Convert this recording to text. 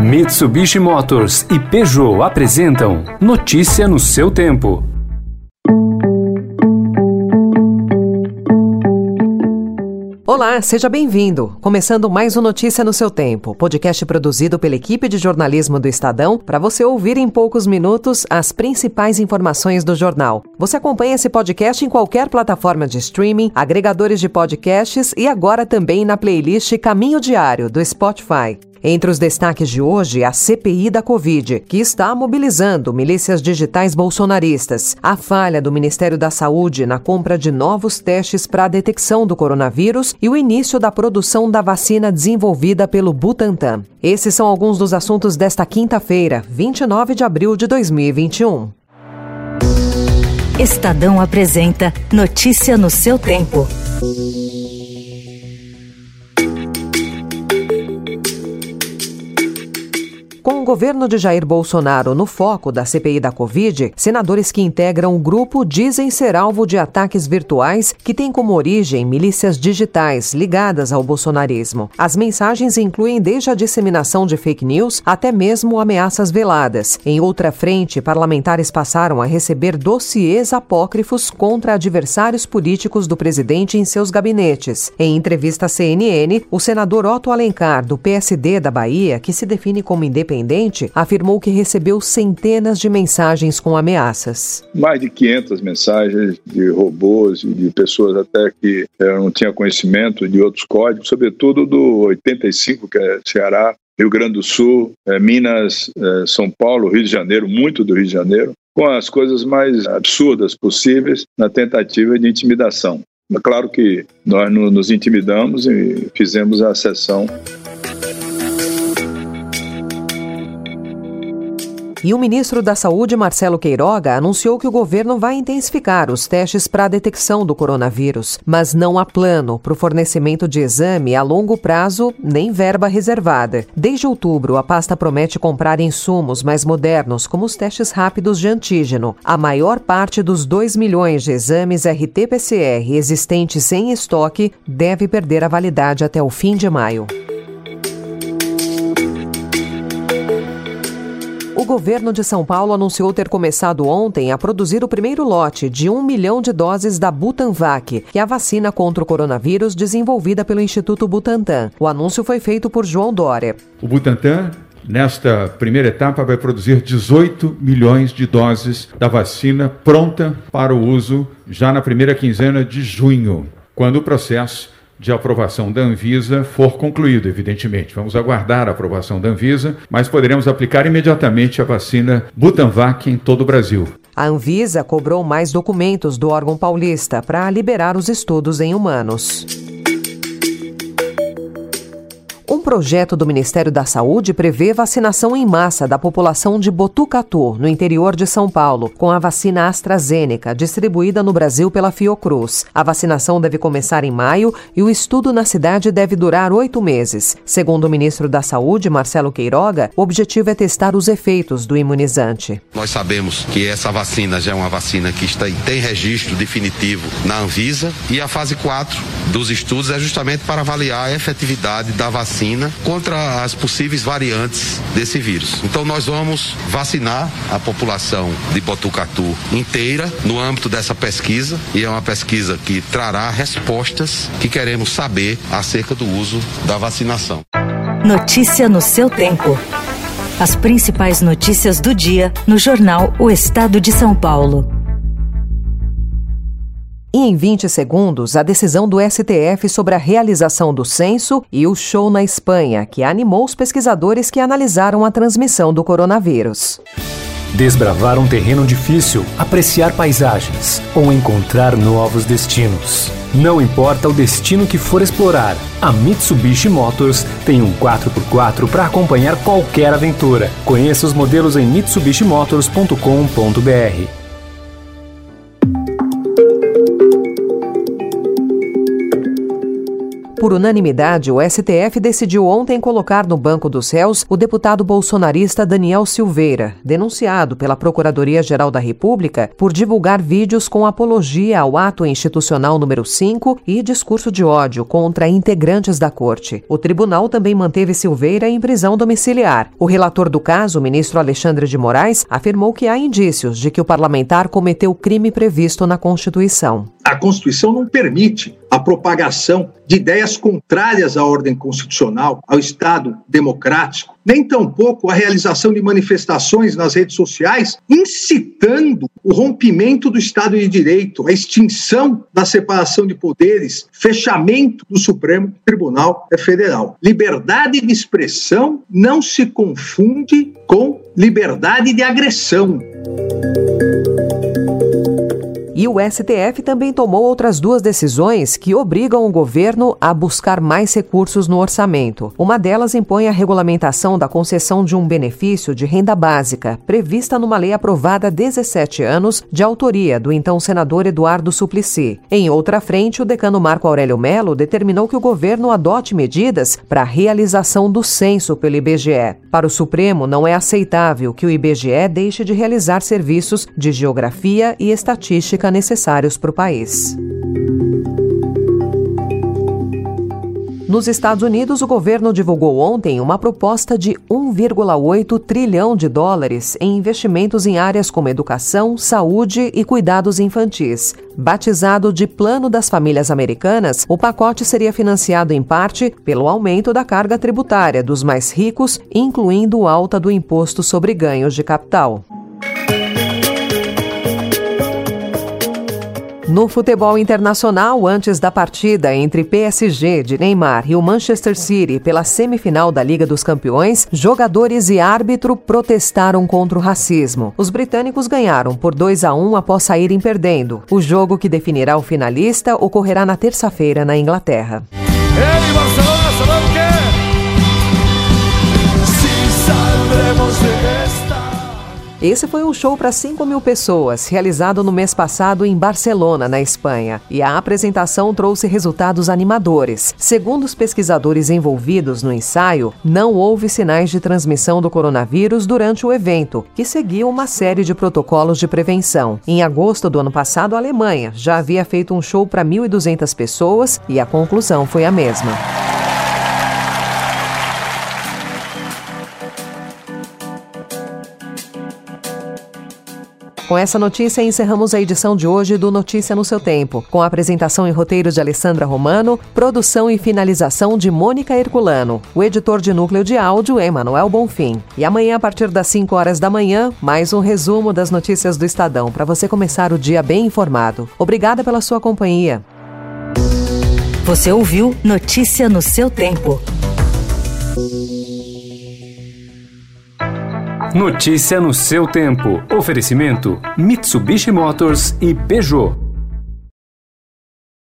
Mitsubishi Motors e Peugeot apresentam Notícia no seu tempo. Olá, seja bem-vindo. Começando mais um Notícia no seu tempo, podcast produzido pela equipe de jornalismo do Estadão para você ouvir em poucos minutos as principais informações do jornal. Você acompanha esse podcast em qualquer plataforma de streaming, agregadores de podcasts e agora também na playlist Caminho Diário do Spotify. Entre os destaques de hoje, a CPI da Covid, que está mobilizando milícias digitais bolsonaristas, a falha do Ministério da Saúde na compra de novos testes para a detecção do coronavírus e o início da produção da vacina desenvolvida pelo Butantan. Esses são alguns dos assuntos desta quinta-feira, 29 de abril de 2021. Estadão apresenta Notícia no seu tempo. Com o governo de Jair Bolsonaro no foco da CPI da Covid, senadores que integram o grupo dizem ser alvo de ataques virtuais que têm como origem milícias digitais ligadas ao bolsonarismo. As mensagens incluem desde a disseminação de fake news até mesmo ameaças veladas. Em outra frente, parlamentares passaram a receber dossiês apócrifos contra adversários políticos do presidente em seus gabinetes. Em entrevista à CNN, o senador Otto Alencar, do PSD da Bahia, que se define como independente, independente, afirmou que recebeu centenas de mensagens com ameaças. Mais de 500 mensagens de robôs e de pessoas até que é, não tinham conhecimento de outros códigos, sobretudo do 85, que é Ceará, Rio Grande do Sul, é, Minas, é, São Paulo, Rio de Janeiro, muito do Rio de Janeiro, com as coisas mais absurdas possíveis na tentativa de intimidação. Claro que nós nos intimidamos e fizemos a sessão E o ministro da Saúde, Marcelo Queiroga, anunciou que o governo vai intensificar os testes para a detecção do coronavírus, mas não há plano para o fornecimento de exame a longo prazo nem verba reservada. Desde outubro, a pasta promete comprar insumos mais modernos, como os testes rápidos de antígeno. A maior parte dos 2 milhões de exames RT-PCR existentes em estoque deve perder a validade até o fim de maio. O governo de São Paulo anunciou ter começado ontem a produzir o primeiro lote de um milhão de doses da Butanvac, que é a vacina contra o coronavírus desenvolvida pelo Instituto Butantan. O anúncio foi feito por João Dória. O Butantan Nesta primeira etapa, vai produzir 18 milhões de doses da vacina pronta para o uso já na primeira quinzena de junho, quando o processo de aprovação da Anvisa for concluído, evidentemente. Vamos aguardar a aprovação da Anvisa, mas poderemos aplicar imediatamente a vacina Butanvac em todo o Brasil. A Anvisa cobrou mais documentos do órgão paulista para liberar os estudos em humanos. Projeto do Ministério da Saúde prevê vacinação em massa da população de Botucatu, no interior de São Paulo, com a vacina AstraZeneca, distribuída no Brasil pela Fiocruz. A vacinação deve começar em maio e o estudo na cidade deve durar oito meses. Segundo o ministro da Saúde, Marcelo Queiroga, o objetivo é testar os efeitos do imunizante. Nós sabemos que essa vacina já é uma vacina que está, tem registro definitivo na Anvisa e a fase 4 dos estudos é justamente para avaliar a efetividade da vacina vacina contra as possíveis variantes desse vírus. Então nós vamos vacinar a população de Botucatu inteira no âmbito dessa pesquisa e é uma pesquisa que trará respostas que queremos saber acerca do uso da vacinação. Notícia no seu tempo. As principais notícias do dia no jornal O Estado de São Paulo. E em 20 segundos, a decisão do STF sobre a realização do censo e o show na Espanha, que animou os pesquisadores que analisaram a transmissão do coronavírus. Desbravar um terreno difícil, apreciar paisagens ou encontrar novos destinos. Não importa o destino que for explorar, a Mitsubishi Motors tem um 4x4 para acompanhar qualquer aventura. Conheça os modelos em mitsubishimotors.com.br. Por unanimidade, o STF decidiu ontem colocar no banco dos réus o deputado bolsonarista Daniel Silveira, denunciado pela Procuradoria-Geral da República por divulgar vídeos com apologia ao ato institucional número 5 e discurso de ódio contra integrantes da corte. O tribunal também manteve Silveira em prisão domiciliar. O relator do caso, o ministro Alexandre de Moraes, afirmou que há indícios de que o parlamentar cometeu crime previsto na Constituição. A Constituição não permite a propagação de ideias contrárias à ordem constitucional, ao Estado democrático, nem tampouco a realização de manifestações nas redes sociais incitando o rompimento do Estado de Direito, a extinção da separação de poderes, fechamento do Supremo Tribunal Federal. Liberdade de expressão não se confunde com liberdade de agressão. E o STF também tomou outras duas decisões que obrigam o governo a buscar mais recursos no orçamento. Uma delas impõe a regulamentação da concessão de um benefício de renda básica, prevista numa lei aprovada há 17 anos, de autoria do então senador Eduardo Suplicy. Em outra frente, o decano Marco Aurélio Melo determinou que o governo adote medidas para a realização do censo pelo IBGE. Para o Supremo, não é aceitável que o IBGE deixe de realizar serviços de geografia e estatística necessários para o país. Nos Estados Unidos, o governo divulgou ontem uma proposta de 1,8 trilhão de dólares em investimentos em áreas como educação, saúde e cuidados infantis. Batizado de Plano das Famílias Americanas, o pacote seria financiado em parte pelo aumento da carga tributária dos mais ricos, incluindo alta do imposto sobre ganhos de capital. No futebol internacional, antes da partida entre PSG de Neymar e o Manchester City pela semifinal da Liga dos Campeões, jogadores e árbitro protestaram contra o racismo. Os britânicos ganharam por 2 a 1 após saírem perdendo. O jogo que definirá o finalista ocorrerá na terça-feira na Inglaterra. Ei, Barcelona, sabemos Esse foi um show para 5 mil pessoas, realizado no mês passado em Barcelona, na Espanha. E a apresentação trouxe resultados animadores. Segundo os pesquisadores envolvidos no ensaio, não houve sinais de transmissão do coronavírus durante o evento, que seguiu uma série de protocolos de prevenção. Em agosto do ano passado, a Alemanha já havia feito um show para 1.200 pessoas e a conclusão foi a mesma. Com essa notícia, encerramos a edição de hoje do Notícia no seu Tempo, com a apresentação e roteiro de Alessandra Romano, produção e finalização de Mônica Herculano. O editor de núcleo de áudio é Manuel Bonfim. E amanhã, a partir das 5 horas da manhã, mais um resumo das notícias do Estadão, para você começar o dia bem informado. Obrigada pela sua companhia. Você ouviu Notícia no seu tempo. Notícia no seu tempo. Oferecimento: Mitsubishi Motors e Peugeot.